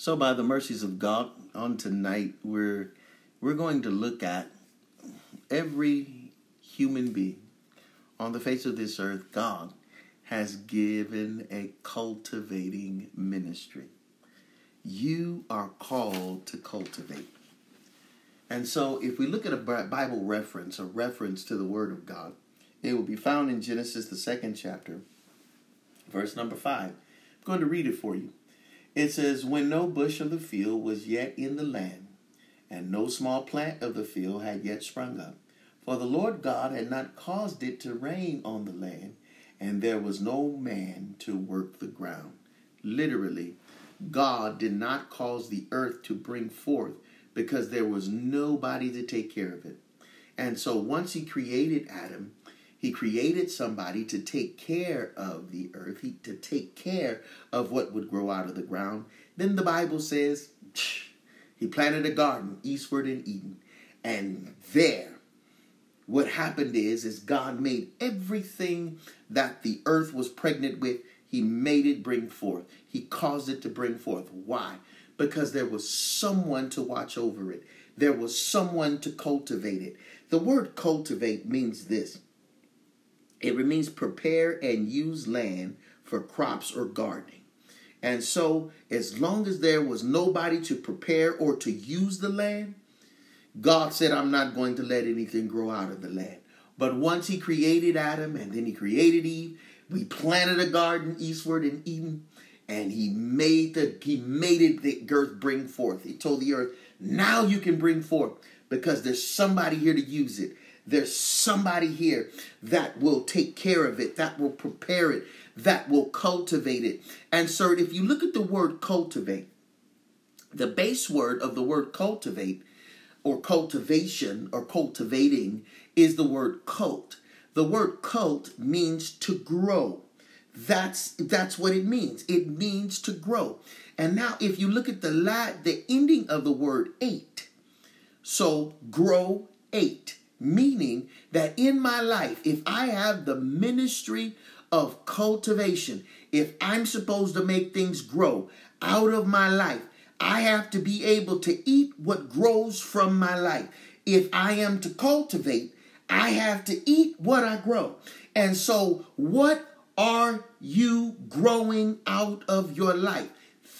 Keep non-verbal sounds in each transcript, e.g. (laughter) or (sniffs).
So, by the mercies of God, on tonight we're we're going to look at every human being on the face of this earth. God has given a cultivating ministry. You are called to cultivate. And so, if we look at a Bible reference, a reference to the Word of God, it will be found in Genesis, the second chapter, verse number five. I'm going to read it for you. It says, When no bush of the field was yet in the land, and no small plant of the field had yet sprung up, for the Lord God had not caused it to rain on the land, and there was no man to work the ground. Literally, God did not cause the earth to bring forth because there was nobody to take care of it. And so once he created Adam, he created somebody to take care of the earth, he, to take care of what would grow out of the ground. Then the Bible says (sniffs) he planted a garden eastward in Eden. And there, what happened is, is God made everything that the earth was pregnant with, he made it bring forth. He caused it to bring forth. Why? Because there was someone to watch over it. There was someone to cultivate it. The word cultivate means this it means prepare and use land for crops or gardening. And so, as long as there was nobody to prepare or to use the land, God said, I'm not going to let anything grow out of the land. But once He created Adam and then He created Eve, we planted a garden eastward in Eden, and He made the He made it the earth bring forth. He told the earth, now you can bring forth because there's somebody here to use it. There's somebody here that will take care of it, that will prepare it, that will cultivate it. And, sir, if you look at the word cultivate, the base word of the word cultivate or cultivation or cultivating is the word cult. The word cult means to grow. That's that's what it means. It means to grow. And now if you look at the la- the ending of the word eight, so grow eight Meaning that in my life, if I have the ministry of cultivation, if I'm supposed to make things grow out of my life, I have to be able to eat what grows from my life. If I am to cultivate, I have to eat what I grow. And so, what are you growing out of your life?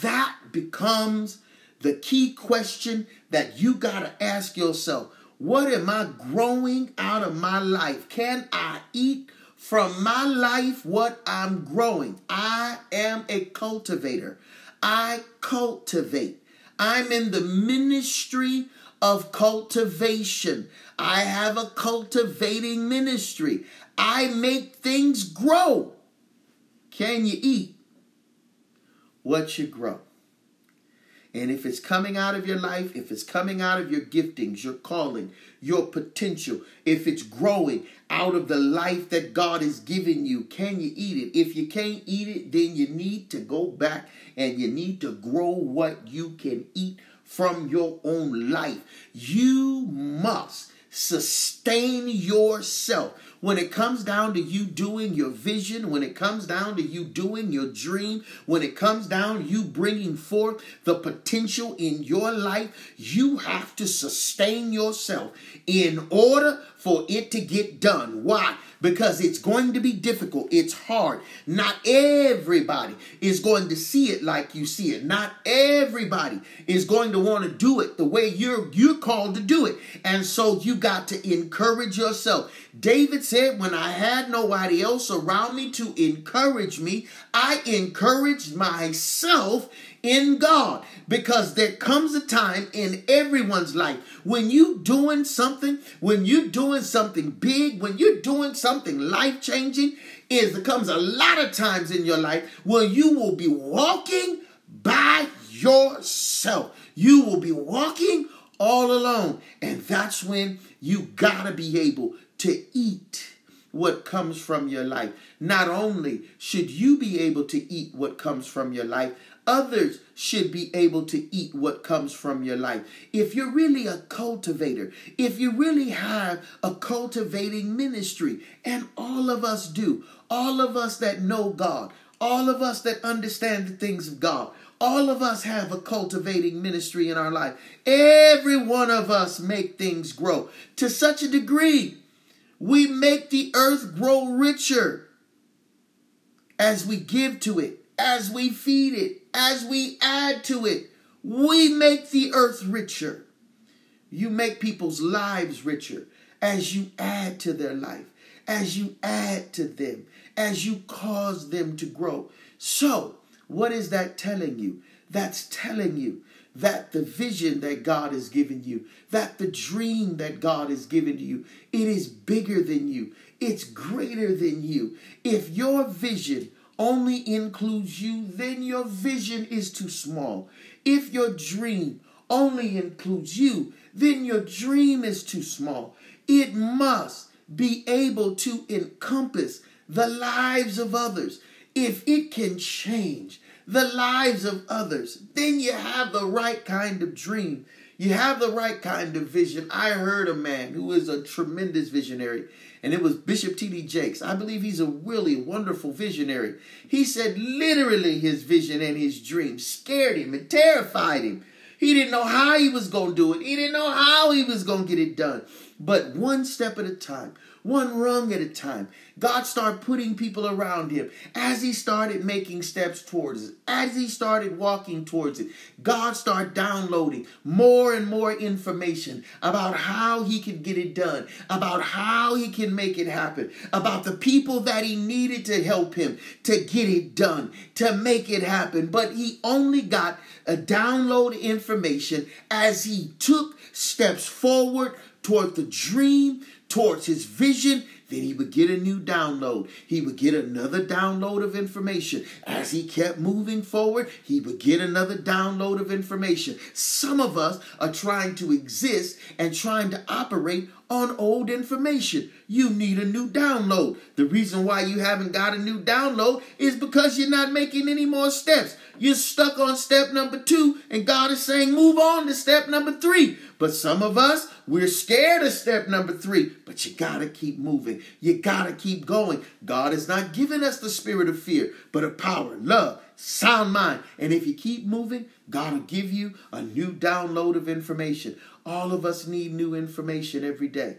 That becomes the key question that you got to ask yourself. What am I growing out of my life? Can I eat from my life what I'm growing? I am a cultivator. I cultivate. I'm in the ministry of cultivation. I have a cultivating ministry. I make things grow. Can you eat what you grow? And if it's coming out of your life, if it's coming out of your giftings, your calling, your potential, if it's growing out of the life that God has given you, can you eat it? If you can't eat it, then you need to go back and you need to grow what you can eat from your own life. You must sustain yourself when it comes down to you doing your vision, when it comes down to you doing your dream, when it comes down you bringing forth the potential in your life, you have to sustain yourself in order for it to get done. Why? because it's going to be difficult. It's hard. Not everybody is going to see it like you see it. Not everybody is going to want to do it the way you're you're called to do it. And so you got to encourage yourself. David said, "When I had nobody else around me to encourage me, I encouraged myself in God because there comes a time in everyone's life when you doing something, when you're doing something big, when you're doing something life-changing, is there comes a lot of times in your life where you will be walking by yourself. You will be walking all alone. And that's when you got to be able to eat what comes from your life. Not only should you be able to eat what comes from your life, Others should be able to eat what comes from your life. If you're really a cultivator, if you really have a cultivating ministry, and all of us do, all of us that know God, All of us that understand the things of God. All of us have a cultivating ministry in our life. Every one of us make things grow to such a degree. We make the earth grow richer as we give to it, as we feed it, as we add to it. We make the earth richer. You make people's lives richer as you add to their life, as you add to them, as you cause them to grow. So, what is that telling you? That's telling you that the vision that God has given you, that the dream that God has given you, it is bigger than you. It's greater than you. If your vision only includes you, then your vision is too small. If your dream only includes you, then your dream is too small. It must be able to encompass the lives of others. If it can change the lives of others, then you have the right kind of dream. You have the right kind of vision. I heard a man who is a tremendous visionary, and it was Bishop T.D. Jakes. I believe he's a really wonderful visionary. He said literally his vision and his dream scared him and terrified him. He didn't know how he was going to do it, he didn't know how he was going to get it done. But one step at a time, one rung at a time. God started putting people around him as he started making steps towards it, as he started walking towards it. God started downloading more and more information about how he could get it done, about how he can make it happen, about the people that he needed to help him to get it done, to make it happen. But he only got a download information as he took steps forward toward the dream, towards his vision, then he would get a new download. He would get another download of information. As he kept moving forward, he would get another download of information. Some of us are trying to exist and trying to operate on old information. You need a new download. The reason why you haven't got a new download is because you're not making any more steps. You're stuck on step number two, and God is saying, move on to step number three. But some of us, we're scared of step number three. But you gotta keep moving. You gotta keep going. God has not given us the spirit of fear, but of power, love, sound mind. And if you keep moving, God will give you a new download of information. All of us need new information every day.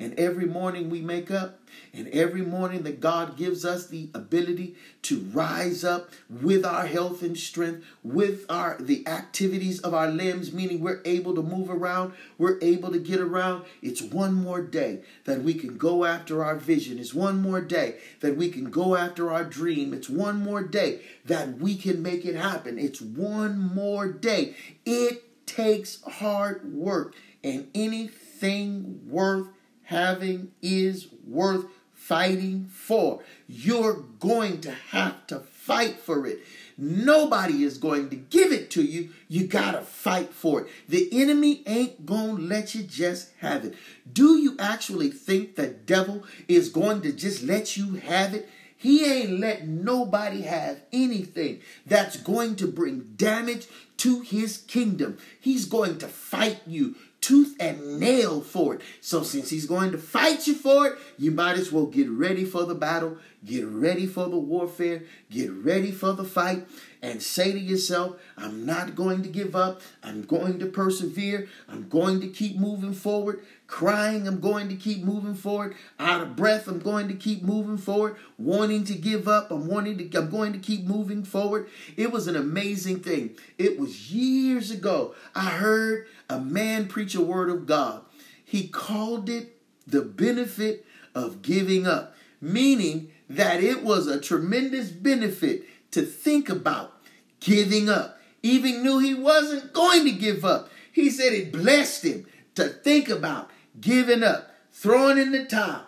And every morning we make up, and every morning that God gives us the ability to rise up with our health and strength, with our the activities of our limbs, meaning we're able to move around, we're able to get around. It's one more day that we can go after our vision. It's one more day that we can go after our dream. It's one more day that we can make it happen. It's one more day. It takes hard work, and anything worth having is worth fighting for. You're going to have to fight for it. Nobody is going to give it to you. You got to fight for it. The enemy ain't going to let you just have it. Do you actually think the devil is going to just let you have it? He ain't let nobody have anything that's going to bring damage to his kingdom. He's going to fight you tooth and nail for it. So since he's going to fight you for it, you might as well get ready for the battle, get ready for the warfare, get ready for the fight, and say to yourself, I'm not going to give up. I'm going to persevere. I'm going to keep moving forward. Crying, I'm going to keep moving forward. Out of breath, I'm going to keep moving forward. Wanting to give up, I'm wanting to I'm going to keep moving forward. It was an amazing thing. It was years ago. I heard a man preach a word of God. He called it the benefit of giving up, meaning that it was a tremendous benefit to think about giving up. Even knew he wasn't going to give up. He said it blessed him to think about giving up, throwing in the towel,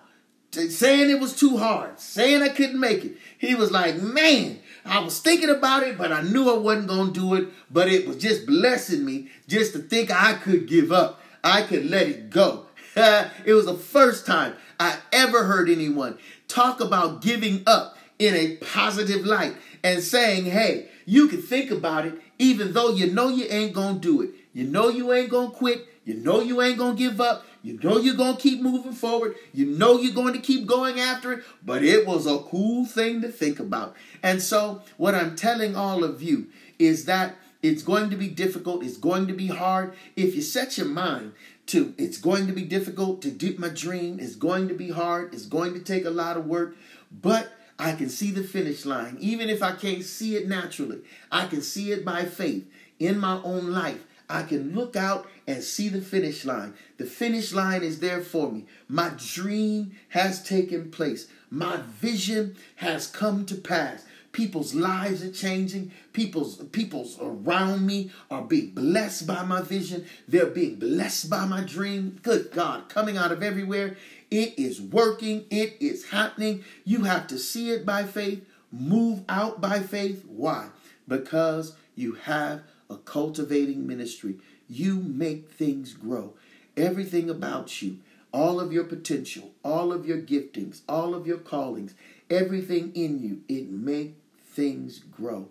saying it was too hard, saying I couldn't make it. He was like, man, I was thinking about it, but I knew I wasn't going to do it. But it was just blessing me just to think I could give up. I could let it go. (laughs) it was the first time I ever heard anyone talk about giving up in a positive light and saying, hey, you can think about it even though you know you ain't going to do it. You know you ain't going to quit. You know you ain't going to give up. You know you're going to keep moving forward. You know you're going to keep going after it. But it was a cool thing to think about. And so, what I'm telling all of you is that it's going to be difficult. It's going to be hard. If you set your mind to, it's going to be difficult to do my dream. It's going to be hard. It's going to take a lot of work. But I can see the finish line. Even if I can't see it naturally, I can see it by faith in my own life. I can look out and see the finish line. The finish line is there for me. My dream has taken place. My vision has come to pass. People's lives are changing. People's people's around me are being blessed by my vision. They're being blessed by my dream. Good God, coming out of everywhere. It is working. It is happening. You have to see it by faith. Move out by faith. Why? Because you have a cultivating ministry. You make things grow. Everything about you, all of your potential, all of your giftings, all of your callings, everything in you, it make things grow.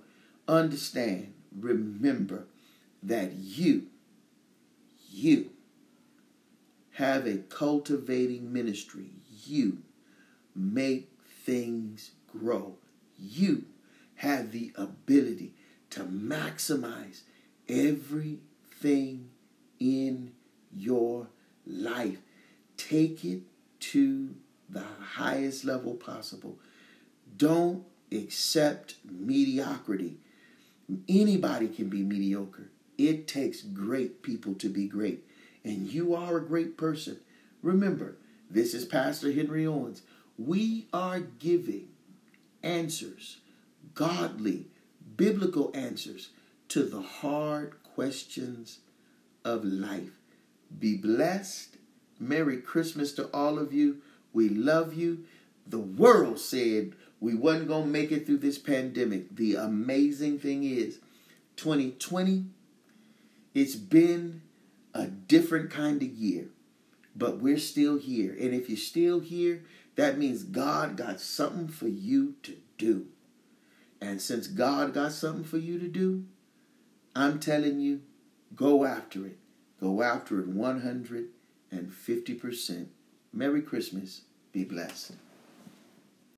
Understand, remember that you, you have a cultivating ministry. You make things grow. You have the ability to maximize everything in your life. Take it to the highest level possible. Don't accept mediocrity. Anybody can be mediocre. It takes great people to be great. And you are a great person. Remember, this is Pastor Henry Owens. We are giving answers, godly, biblical answers to the hard questions of life. Be blessed. Merry Christmas to all of you. We love you. The world said we wasn't going to make it through this pandemic. The amazing thing is, 2020, it's been a different kind of year, but we're still here. And if you're still here, that means God got something for you to do. And since God got something for you to do, I'm telling you, go after it. Go after it 150%. Merry Christmas. Be blessed.